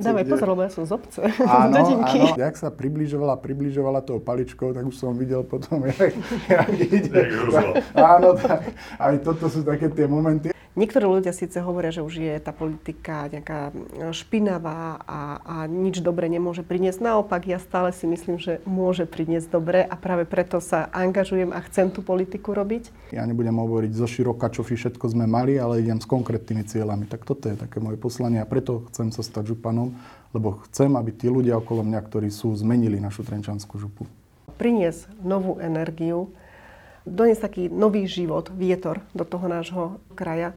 Dávaj kde... pozor, lebo ja som z obce. Áno, dedinky. áno. Jak sa približovala, približovala tou paličkou, tak už som videl potom, jak, jak ide. Áno, tak. Aj toto sú také tie momenty. Niektorí ľudia síce hovoria, že už je tá politika nejaká špinavá a, a nič dobre nemôže priniesť. Naopak, ja stále si myslím, že môže priniesť dobre a práve preto sa angažujem a chcem tú politiku robiť. Ja nebudem hovoriť zo široka, čo všetko sme mali, ale idem s konkrétnymi cieľami. Tak toto je také moje poslanie a preto chcem sa stať županom, lebo chcem, aby tí ľudia okolo mňa, ktorí sú, zmenili našu Trenčanskú župu. Priniesť novú energiu, doniesť taký nový život, vietor do toho nášho kraja.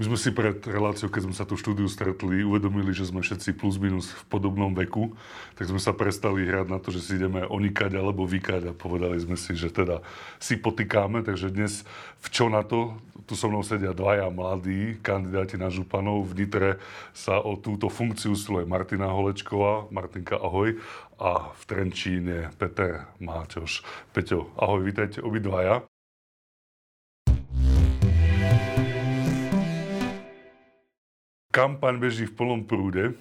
My sme si pred reláciou, keď sme sa tu štúdiu stretli, uvedomili, že sme všetci plus minus v podobnom veku, tak sme sa prestali hrať na to, že si ideme onikať alebo vykať a povedali sme si, že teda si potýkáme, takže dnes v čo na to, tu so mnou sedia dvaja mladí kandidáti na županov. V Nitre sa o túto funkciu sluje Martina Holečková. Martinka, ahoj. A v Trenčíne Peter Máťoš. Peťo, ahoj, vítajte obidvaja. Kampaň beží v plnom prúde.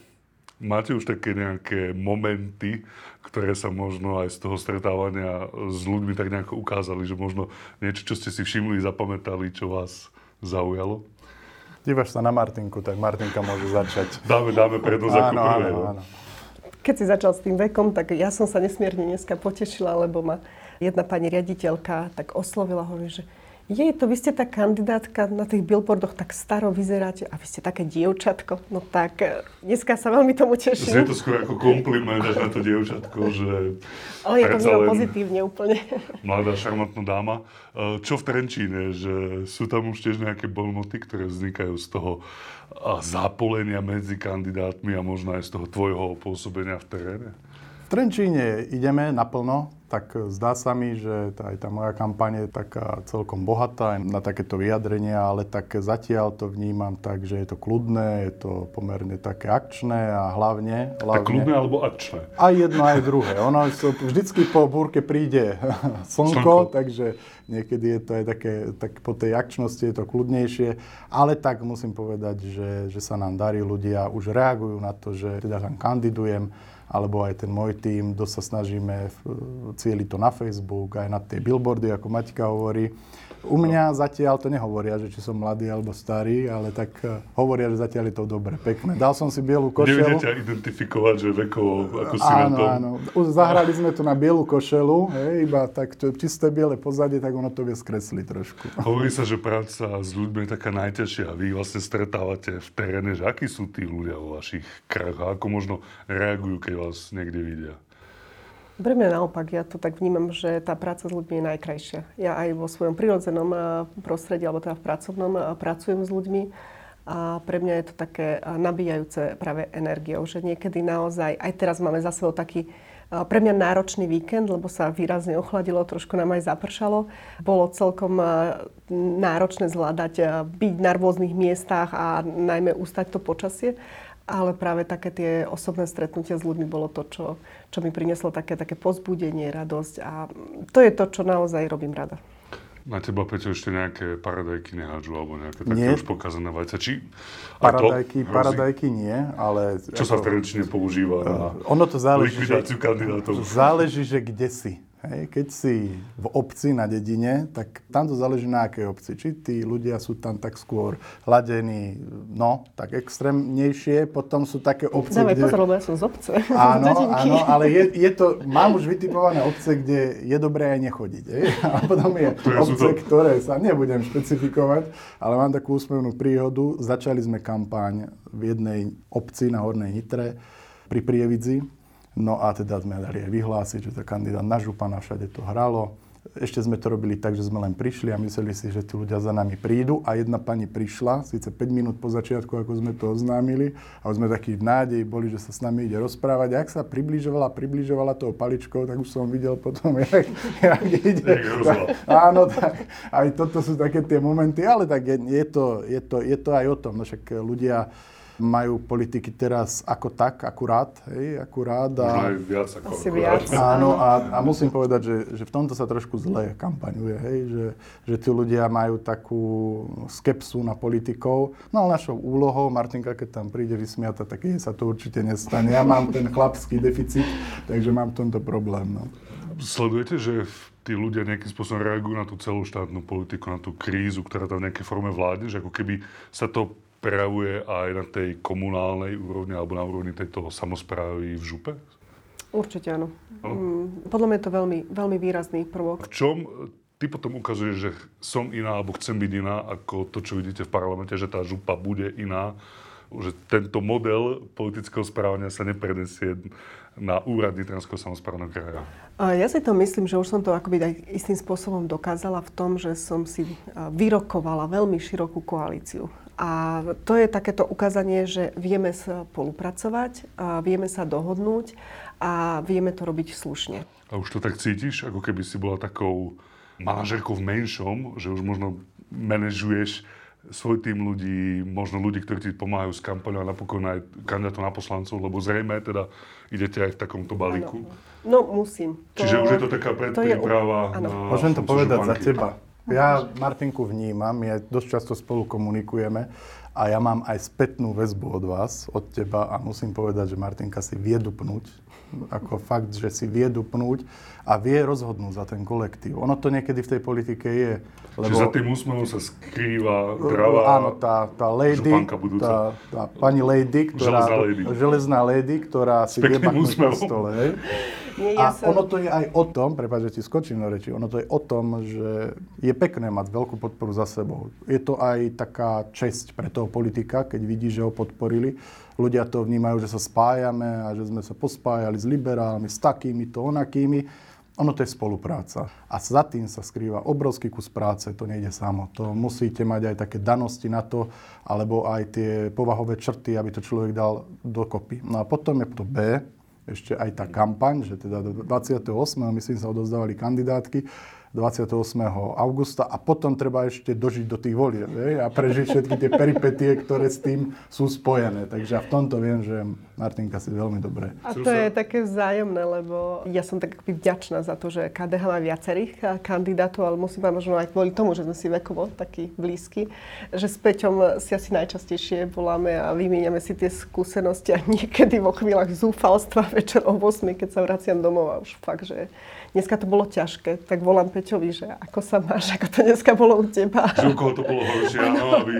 Máte už také nejaké momenty, ktoré sa možno aj z toho stretávania s ľuďmi tak nejako ukázali, že možno niečo, čo ste si všimli, zapamätali, čo vás zaujalo? Dívaš sa na Martinku, tak Martinka môže začať. Dáme, dáme prednosť ako Áno, prvé. áno, no. áno. Keď si začal s tým vekom, tak ja som sa nesmierne dneska potešila, lebo ma jedna pani riaditeľka tak oslovila, hovorí, že jej, to vy ste tá kandidátka na tých billboardoch, tak staro vyzeráte a vy ste také dievčatko. No tak eh, dneska sa veľmi tomu Je teším. to skôr ako kompliment až na to dievčatko, že Ale je to len pozitívne úplne. mladá, šarmantná dáma. E, Čo v Trenčíne, že sú tam už tiež nejaké bonmoty, ktoré vznikajú z toho zápolenia medzi kandidátmi a možno aj z toho tvojho pôsobenia v teréne? Trenčíne ideme naplno, tak zdá sa mi, že tá, aj tá moja kampaň je taká celkom bohatá na takéto vyjadrenia, ale tak zatiaľ to vnímam tak, že je to kľudné, je to pomerne také akčné a hlavne... Hlavne kľudné alebo akčné? Aj jedno, aj druhé. Ono vždycky po búrke príde slnko, Slnko. takže niekedy je to aj také, tak po tej akčnosti je to kľudnejšie. Ale tak musím povedať, že, že sa nám darí, ľudia už reagujú na to, že teda tam kandidujem, alebo aj ten môj tým, dosť sa snažíme v- cieliť to na Facebook, aj na tie billboardy, ako Maťka hovorí. U mňa zatiaľ to nehovoria, že či som mladý alebo starý, ale tak eh, hovoria, že zatiaľ je to dobre, pekné. Dal som si bielu košelu. Neviete identifikovať, že vekovo, ako si na Áno, tom? áno. Zahrali sme tu na bielu košelu, hej, iba tak to čisté biele pozadie, tak ono to vie skresliť trošku. Hovorí sa, že práca s ľuďmi je taká najťažšia. Vy vlastne stretávate v teréne, že akí sú tí ľudia vo vašich krajoch a ako možno reagujú, keď vás niekde vidia. Pre mňa naopak, ja to tak vnímam, že tá práca s ľuďmi je najkrajšia. Ja aj vo svojom prirodzenom eh, prostredí, alebo teda v pracovnom, eh, pracujem s ľuďmi a pre mňa je to také eh, nabíjajúce práve energiou, že niekedy naozaj, aj teraz máme za sebou taký pre mňa náročný víkend, lebo sa výrazne ochladilo, trošku nám aj zapršalo. Bolo celkom náročné zvládať, byť na rôznych miestach a najmä ustať to počasie. Ale práve také tie osobné stretnutia s ľuďmi bolo to, čo, čo mi prinieslo také, také pozbudenie, radosť a to je to, čo naozaj robím rada. Na teba, Peťo, ešte nejaké paradajky nehádžu, alebo nejaké také Nie. už pokazané vajce. Či aj to Paradajky, hrozí? paradajky nie, ale... Čo sa v používa na Ono to záleží, že, likvidáciu kandidátov? záleží, že kde si. Hej, keď si v obci na dedine, tak tam to záleží na akej obci. Či tí ľudia sú tam tak skôr hladení, no, tak extrémnejšie. Potom sú také obce, Dávaj kde... pozor, lebo ja som z obce, Áno, áno, ale je, je to, mám už vytipované obce, kde je dobré aj nechodiť. Hej? A potom je obce, to? ktoré sa nebudem špecifikovať, ale mám takú úsmevnú príhodu. Začali sme kampaň v jednej obci na Hornej Nitre pri Prievidzi. No a teda sme dali aj vyhlásiť, že to kandidát na župana, všade to hralo. Ešte sme to robili tak, že sme len prišli a mysleli si, že tí ľudia za nami prídu a jedna pani prišla, síce 5 minút po začiatku, ako sme to oznámili, a už sme takí v nádeji boli, že sa s nami ide rozprávať. Ak sa približovala, približovala tou paličkou, tak už som videl potom, jak, jak ide. Áno, tak aj toto sú také tie momenty, ale tak je, je, to, je, to, je to aj o tom, no však ľudia majú politiky teraz ako tak, akurát, hej, akurát. A... Možno aj viac ako Asi viac. Áno, a, a musím povedať, že, že v tomto sa trošku zle kampaňuje, hej, že, že tí ľudia majú takú skepsu na politikov. No ale našou úlohou, Martinka, keď tam príde vysmiata, tak jej sa to určite nestane. Ja mám ten chlapský deficit, takže mám v tomto problém. No. Sledujete, že tí ľudia nejakým spôsobom reagujú na tú celoštátnu politiku, na tú krízu, ktorá tam v nejakej forme vládne, že ako keby sa to prejavuje aj na tej komunálnej úrovni alebo na úrovni tejto samozprávy v župe? Určite áno. Mm, podľa mňa je to veľmi, veľmi výrazný prvok. V čom ty potom ukazuješ, že som iná alebo chcem byť iná ako to, čo vidíte v parlamente, že tá župa bude iná, že tento model politického správania sa neprenesie na úrad Nitranského samozprávneho kraja? Ja si to myslím, že už som to akoby aj istým spôsobom dokázala v tom, že som si vyrokovala veľmi širokú koalíciu. A to je takéto ukázanie, že vieme spolupracovať, vieme sa dohodnúť a vieme to robiť slušne. A už to tak cítiš, ako keby si bola takou manažerkou v menšom, že už možno manažuješ svoj tým ľudí, možno ľudí, ktorí ti pomáhajú s kampaňou a napokon aj kandidátov na poslancov, lebo zrejme teda idete aj v takomto balíku. No, musím. To, Čiže už je to taká predpríprava na Môžem to povedať za teba. Ja Martinku vnímam, my dosť často spolu komunikujeme a ja mám aj spätnú väzbu od vás, od teba a musím povedať, že Martinka si vie dupnúť, ako fakt, že si vie dupnúť a vie rozhodnúť za ten kolektív. Ono to niekedy v tej politike je. Lebo... Čiže za tým úsmevom sa skrýva dravá Áno, tá, tá lady, tá, tá pani lady, ktorá, železná lady, železná lady ktorá si vie na stole. Nie, ja a som... ono to je aj o tom, prepáč, že ti skočím na reči, ono to je o tom, že je pekné mať veľkú podporu za sebou. Je to aj taká česť pre toho politika, keď vidí, že ho podporili. Ľudia to vnímajú, že sa spájame a že sme sa pospájali s liberálmi, s takýmito, onakými. Ono to je spolupráca. A za tým sa skrýva obrovský kus práce, to nejde samo. To musíte mať aj také danosti na to, alebo aj tie povahové črty, aby to človek dal dokopy. No a potom je to B, ešte aj tá kampaň, že teda 28. myslím sa odozdávali kandidátky 28. augusta a potom treba ešte dožiť do tých volieb a prežiť všetky tie peripetie, ktoré s tým sú spojené. Takže ja v tomto viem, že Martinka si veľmi dobre. A to je také vzájomné, lebo ja som tak vďačná za to, že KDH má viacerých eh, kandidátov, ale musím vám možno aj kvôli tomu, že sme si vekovo takí blízky, že s Peťom si asi najčastejšie voláme a vymieňame si tie skúsenosti a niekedy vo chvíľach zúfalstva večer o 8, keď sa vraciam domov a už fakt, že dneska to bolo ťažké, tak volám Peťovi, že ako sa máš, ako to dneska bolo u teba. Že u koho to bolo horšie, áno, aby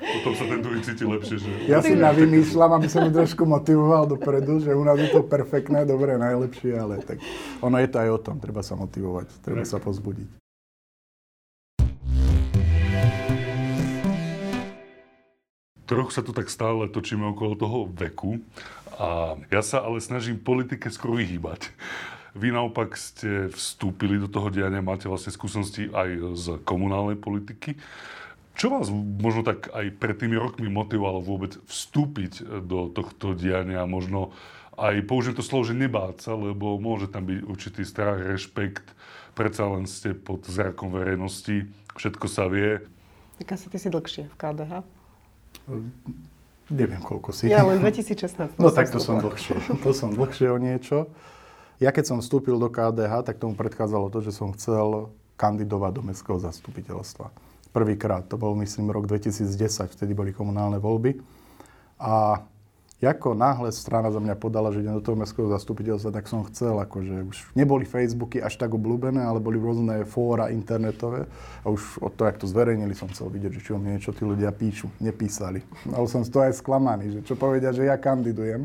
potom sa ten druhý cítil lepšie. Že... Ja si na vymýšľam, aby som mu trošku motivoval dopredu, že u nás je to perfektné, dobré, najlepšie, ale tak ono je to aj o tom, treba sa motivovať, treba sa pozbudiť. Trochu sa tu tak stále točíme okolo toho veku a ja sa ale snažím politike skoro vyhýbať. Vy naopak ste vstúpili do toho diania, máte vlastne skúsenosti aj z komunálnej politiky. Čo vás možno tak aj pred tými rokmi motivovalo vôbec vstúpiť do tohto diania? Možno aj použijem to slovo, že nebáť sa, lebo môže tam byť určitý strach, rešpekt. Predsa len ste pod zrakom verejnosti, všetko sa vie. Tak asi ty si dlhšie v KDH. Neviem, koľko si. Ja len 2016. No tak to som dlhšie. To som dlhšie o niečo. Ja keď som vstúpil do KDH, tak tomu predchádzalo to, že som chcel kandidovať do mestského zastupiteľstva. Prvýkrát, to bol myslím rok 2010, vtedy boli komunálne voľby. A ako náhle strana za mňa podala, že idem do toho mestského zastupiteľstva, tak som chcel, akože už neboli Facebooky až tak obľúbené, ale boli rôzne fóra internetové a už od toho, jak to zverejnili, som chcel vidieť, že či o mne niečo tí ľudia píšu. Nepísali. Ale som z toho aj sklamaný, že čo povedia, že ja kandidujem.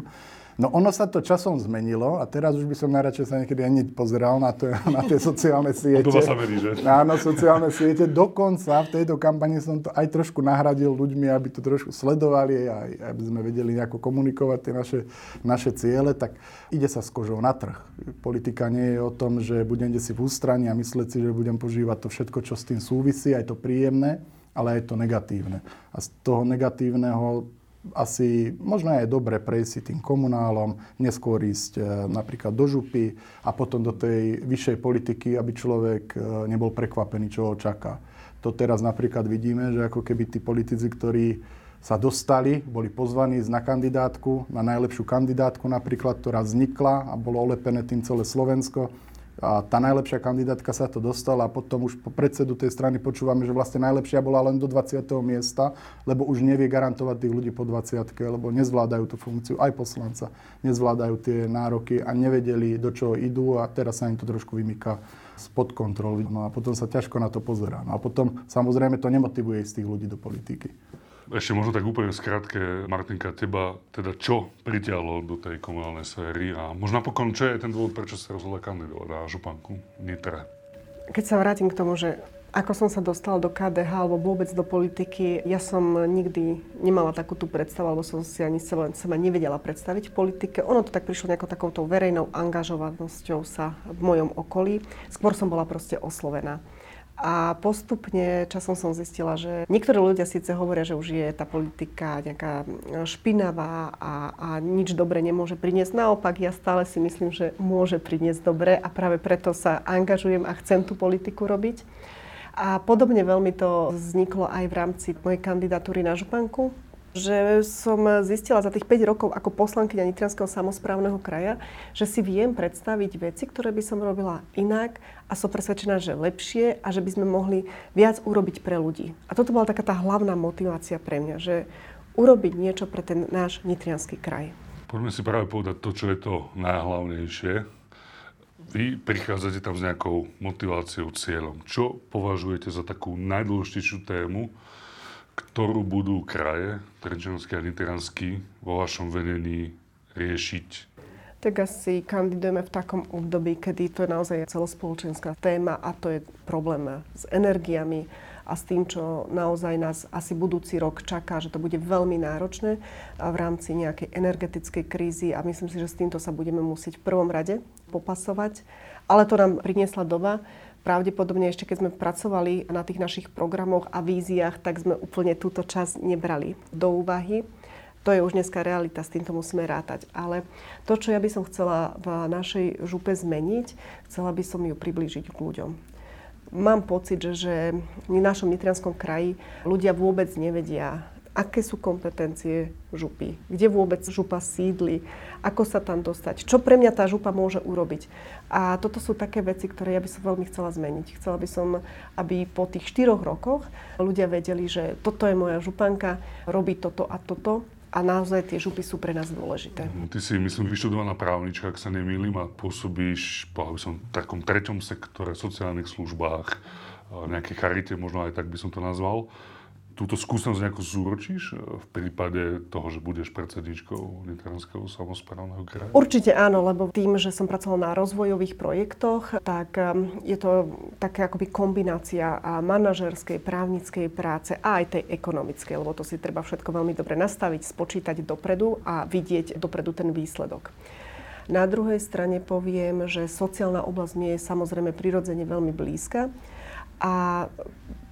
No ono sa to časom zmenilo a teraz už by som najradšej sa niekedy ani pozeral na, to, na tie sociálne siete. To sa verí, že? Áno, sociálne siete. Dokonca v tejto kampani som to aj trošku nahradil ľuďmi, aby to trošku sledovali, aj, aby sme vedeli nejako komunikovať tie naše, naše ciele. Tak ide sa s kožou na trh. Politika nie je o tom, že budem si v ústrani a mysleť si, že budem požívať to všetko, čo s tým súvisí, aj to príjemné, ale aj to negatívne. A z toho negatívneho asi možno aj dobre prejsť si tým komunálom, neskôr ísť e, napríklad do župy a potom do tej vyššej politiky, aby človek e, nebol prekvapený, čo ho čaká. To teraz napríklad vidíme, že ako keby tí politici, ktorí sa dostali, boli pozvaní na kandidátku, na najlepšiu kandidátku napríklad, ktorá vznikla a bolo olepené tým celé Slovensko. A tá najlepšia kandidátka sa to dostala a potom už po predsedu tej strany počúvame, že vlastne najlepšia bola len do 20. miesta, lebo už nevie garantovať tých ľudí po 20. lebo nezvládajú tú funkciu aj poslanca, nezvládajú tie nároky a nevedeli, do čoho idú a teraz sa im to trošku vymýka spod kontroly. No a potom sa ťažko na to pozerá. No a potom samozrejme to nemotivuje z tých ľudí do politiky. Ešte možno tak úplne skrátke, Martinka, teba teda čo pritiahlo do tej komunálnej sféry a možno napokon, čo je ten dôvod, prečo sa rozhodla kandidovať na županku Nitra? Keď sa vrátim k tomu, že ako som sa dostala do KDH alebo vôbec do politiky, ja som nikdy nemala takú tú predstavu, alebo som si ani seba, seba nevedela predstaviť v politike. Ono to tak prišlo nejakou takouto verejnou angažovanosťou sa v mojom okolí. Skôr som bola proste oslovená. A postupne časom som zistila, že niektorí ľudia síce hovoria, že už je tá politika nejaká špinavá a, a nič dobre nemôže priniesť. Naopak, ja stále si myslím, že môže priniesť dobre a práve preto sa angažujem a chcem tú politiku robiť. A podobne veľmi to vzniklo aj v rámci mojej kandidatúry na županku že som zistila za tých 5 rokov ako poslankyňa Nitrianského samozprávneho kraja, že si viem predstaviť veci, ktoré by som robila inak a som presvedčená, že lepšie a že by sme mohli viac urobiť pre ľudí. A toto bola taká tá hlavná motivácia pre mňa, že urobiť niečo pre ten náš Nitrianský kraj. Poďme si práve povedať to, čo je to najhlavnejšie. Vy prichádzate tam s nejakou motiváciou, cieľom. Čo považujete za takú najdôležitejšiu tému, ktorú budú kraje, Trenčianský a Nitranský, vo vašom vedení riešiť? Tak asi kandidujeme v takom období, kedy to je naozaj celospoločenská téma a to je problém s energiami a s tým, čo naozaj nás asi budúci rok čaká, že to bude veľmi náročné v rámci nejakej energetickej krízy a myslím si, že s týmto sa budeme musieť v prvom rade popasovať. Ale to nám priniesla doba, pravdepodobne ešte keď sme pracovali na tých našich programoch a víziách, tak sme úplne túto časť nebrali do úvahy. To je už dneska realita, s týmto musíme rátať. Ale to, čo ja by som chcela v našej župe zmeniť, chcela by som ju priblížiť k ľuďom. Mám pocit, že v našom nitrianskom kraji ľudia vôbec nevedia, aké sú kompetencie župy, kde vôbec župa sídli, ako sa tam dostať, čo pre mňa tá župa môže urobiť. A toto sú také veci, ktoré ja by som veľmi chcela zmeniť. Chcela by som, aby po tých štyroch rokoch ľudia vedeli, že toto je moja županka, robí toto a toto a naozaj tie župy sú pre nás dôležité. Ty si, myslím, vyštudovaná právnička, ak sa nemýlim, a pôsobíš, povedal som, v takom treťom sektore, sociálnych službách, nejaké charite, možno aj tak by som to nazval túto skúsenosť nejako zúročíš e, v prípade toho, že budeš predsedničkou Nitranského samozprávneho kraja? Určite áno, lebo tým, že som pracovala na rozvojových projektoch, tak je to také akoby kombinácia manažerskej, právnickej práce a aj tej ekonomickej, lebo to si treba všetko veľmi dobre nastaviť, spočítať dopredu a vidieť dopredu ten výsledok. Na druhej strane poviem, že sociálna oblasť mi je samozrejme prirodzene veľmi blízka a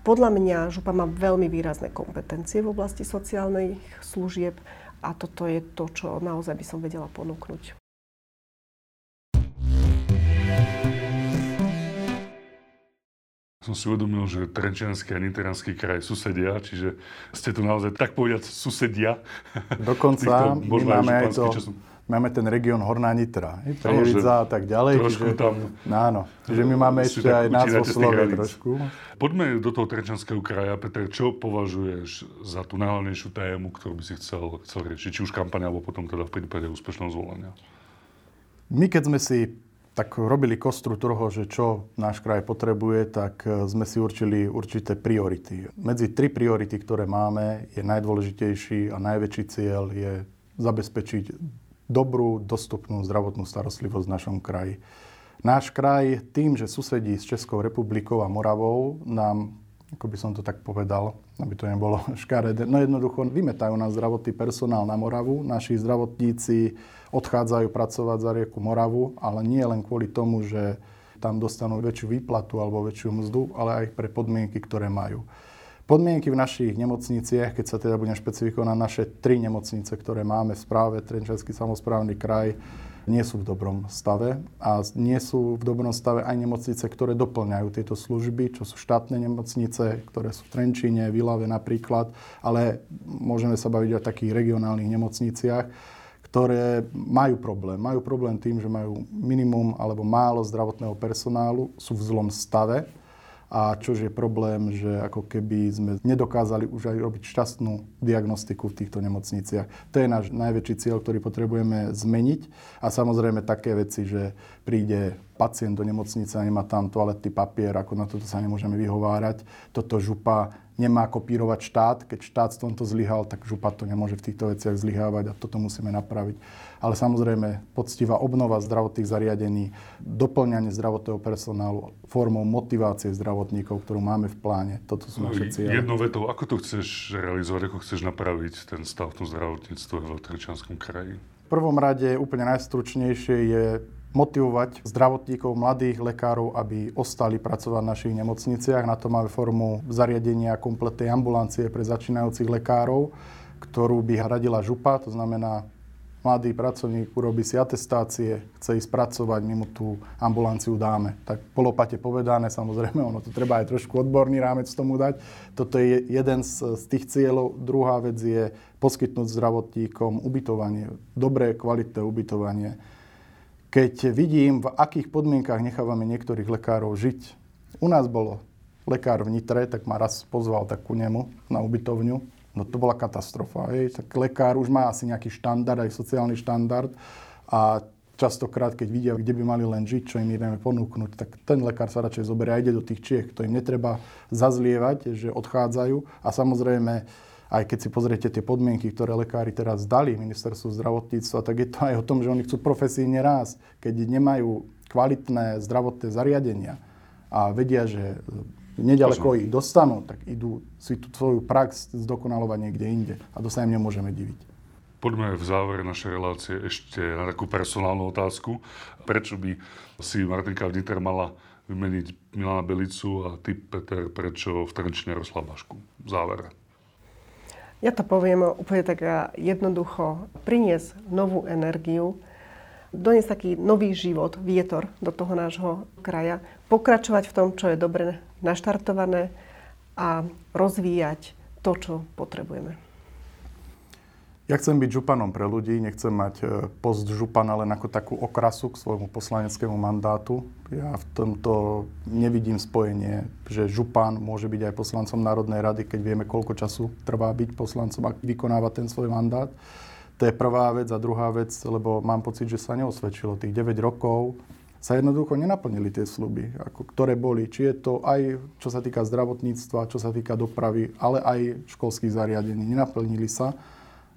podľa mňa župa má veľmi výrazné kompetencie v oblasti sociálnych služieb a toto je to, čo naozaj by som vedela ponúknuť. Som si uvedomil, že Trenčianský a Niteranský kraj susedia, čiže ste tu naozaj tak povedať susedia. Dokonca my máme aj to, máme ten región Horná Nitra, Prievidza a tak ďalej. Trošku čiže, tam... Áno, čiže my máme ešte aj názvo slove trošku. Poďme do toho Trenčanského kraja. Peter, čo považuješ za tú najhlavnejšiu tému, ktorú by si chcel, chcel riešiť, či už kampaň, alebo potom teda v prípade úspešného zvolenia? My keď sme si tak robili kostru toho, že čo náš kraj potrebuje, tak e, sme si určili určité priority. Medzi tri priority, ktoré máme, je najdôležitejší a najväčší cieľ je zabezpečiť dobrú, dostupnú zdravotnú starostlivosť v našom kraji. Náš kraj tým, že susedí s Českou republikou a Moravou, nám, ako by som to tak povedal, aby to nebolo škaredé, no jednoducho vymetajú nás zdravotný personál na Moravu. Naši zdravotníci odchádzajú pracovať za rieku Moravu, ale nie len kvôli tomu, že tam dostanú väčšiu výplatu alebo väčšiu mzdu, ale aj pre podmienky, ktoré majú. Podmienky v našich nemocniciach, keď sa teda budem špecifikovať na naše tri nemocnice, ktoré máme v správe, Trenčanský samozprávny kraj, nie sú v dobrom stave a nie sú v dobrom stave aj nemocnice, ktoré doplňajú tieto služby, čo sú štátne nemocnice, ktoré sú v Trenčíne, v Ilave napríklad, ale môžeme sa baviť o takých regionálnych nemocniciach, ktoré majú problém. Majú problém tým, že majú minimum alebo málo zdravotného personálu, sú v zlom stave a čož je problém, že ako keby sme nedokázali už aj robiť šťastnú diagnostiku v týchto nemocniciach. To je náš najväčší cieľ, ktorý potrebujeme zmeniť a samozrejme také veci, že príde pacient do nemocnice a nemá tam toaletný papier, ako na toto sa nemôžeme vyhovárať. Toto župa nemá kopírovať štát. Keď štát v tomto zlyhal, tak župa to nemôže v týchto veciach zlyhávať a toto musíme napraviť. Ale samozrejme, poctivá obnova zdravotných zariadení, doplňanie zdravotného personálu formou motivácie zdravotníkov, ktorú máme v pláne. Toto sú naše cieľe. Jednou vetou, ako to chceš realizovať, ako chceš napraviť ten stav v tom zdravotníctve v Trčanskom kraji? V prvom rade úplne najstručnejšie je motivovať zdravotníkov, mladých lekárov, aby ostali pracovať v našich nemocniciach. Na to máme formu zariadenia kompletnej ambulancie pre začínajúcich lekárov, ktorú by hradila župa, to znamená mladý pracovník urobí si atestácie, chce ísť pracovať, my mu tú ambulanciu dáme. Tak polopate povedané, samozrejme, ono to treba aj trošku odborný rámec tomu dať. Toto je jeden z, tých cieľov. Druhá vec je poskytnúť zdravotníkom ubytovanie, dobré, kvalitné ubytovanie keď vidím, v akých podmienkach nechávame niektorých lekárov žiť. U nás bolo lekár v Nitre, tak ma raz pozval tak ku nemu na ubytovňu. No to bola katastrofa. Hej. Tak lekár už má asi nejaký štandard, aj sociálny štandard. A častokrát, keď vidia, kde by mali len žiť, čo im ideme ponúknuť, tak ten lekár sa radšej zoberie a ide do tých Čiech. To im netreba zazlievať, že odchádzajú. A samozrejme, aj keď si pozriete tie podmienky, ktoré lekári teraz dali ministerstvu zdravotníctva, tak je to aj o tom, že oni chcú profesíne rásť. Keď nemajú kvalitné zdravotné zariadenia a vedia, že nedaleko ich dostanú, tak idú si tú svoju prax zdokonalovať niekde inde. A to sa im nemôžeme diviť. Poďme v závere našej relácie ešte na takú personálnu otázku. Prečo by si Martinka Vniter mala vymeniť Milana Belicu a ty, Peter, prečo v Trenčine Roslabašku? V závere. Ja to poviem úplne tak jednoducho. Priniesť novú energiu, doniesť taký nový život, vietor do toho nášho kraja, pokračovať v tom, čo je dobre naštartované a rozvíjať to, čo potrebujeme. Ja chcem byť županom pre ľudí, nechcem mať e, post župana len ako takú okrasu k svojmu poslaneckému mandátu. Ja v tomto nevidím spojenie, že župan môže byť aj poslancom Národnej rady, keď vieme, koľko času trvá byť poslancom a vykonáva ten svoj mandát. To je prvá vec. A druhá vec, lebo mám pocit, že sa neosvedčilo tých 9 rokov, sa jednoducho nenaplnili tie sluby, ako, ktoré boli. Či je to aj čo sa týka zdravotníctva, čo sa týka dopravy, ale aj školských zariadení. Nenaplnili sa.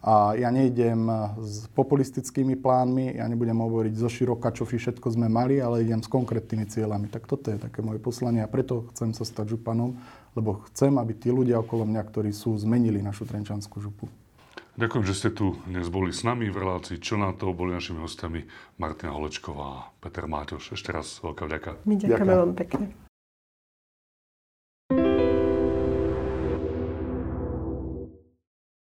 A ja nejdem s populistickými plánmi, ja nebudem hovoriť zo široka, čo všetko sme mali, ale idem s konkrétnymi cieľami. Tak toto je také moje poslanie a preto chcem sa stať županom, lebo chcem, aby tí ľudia okolo mňa, ktorí sú, zmenili našu trenčanskú župu. Ďakujem, že ste tu dnes boli s nami v relácii Čo na to. Boli našimi hostami Martina Holečková a Peter Máťoš. Ešte raz veľká vďaka. My ďakujeme vám pekne.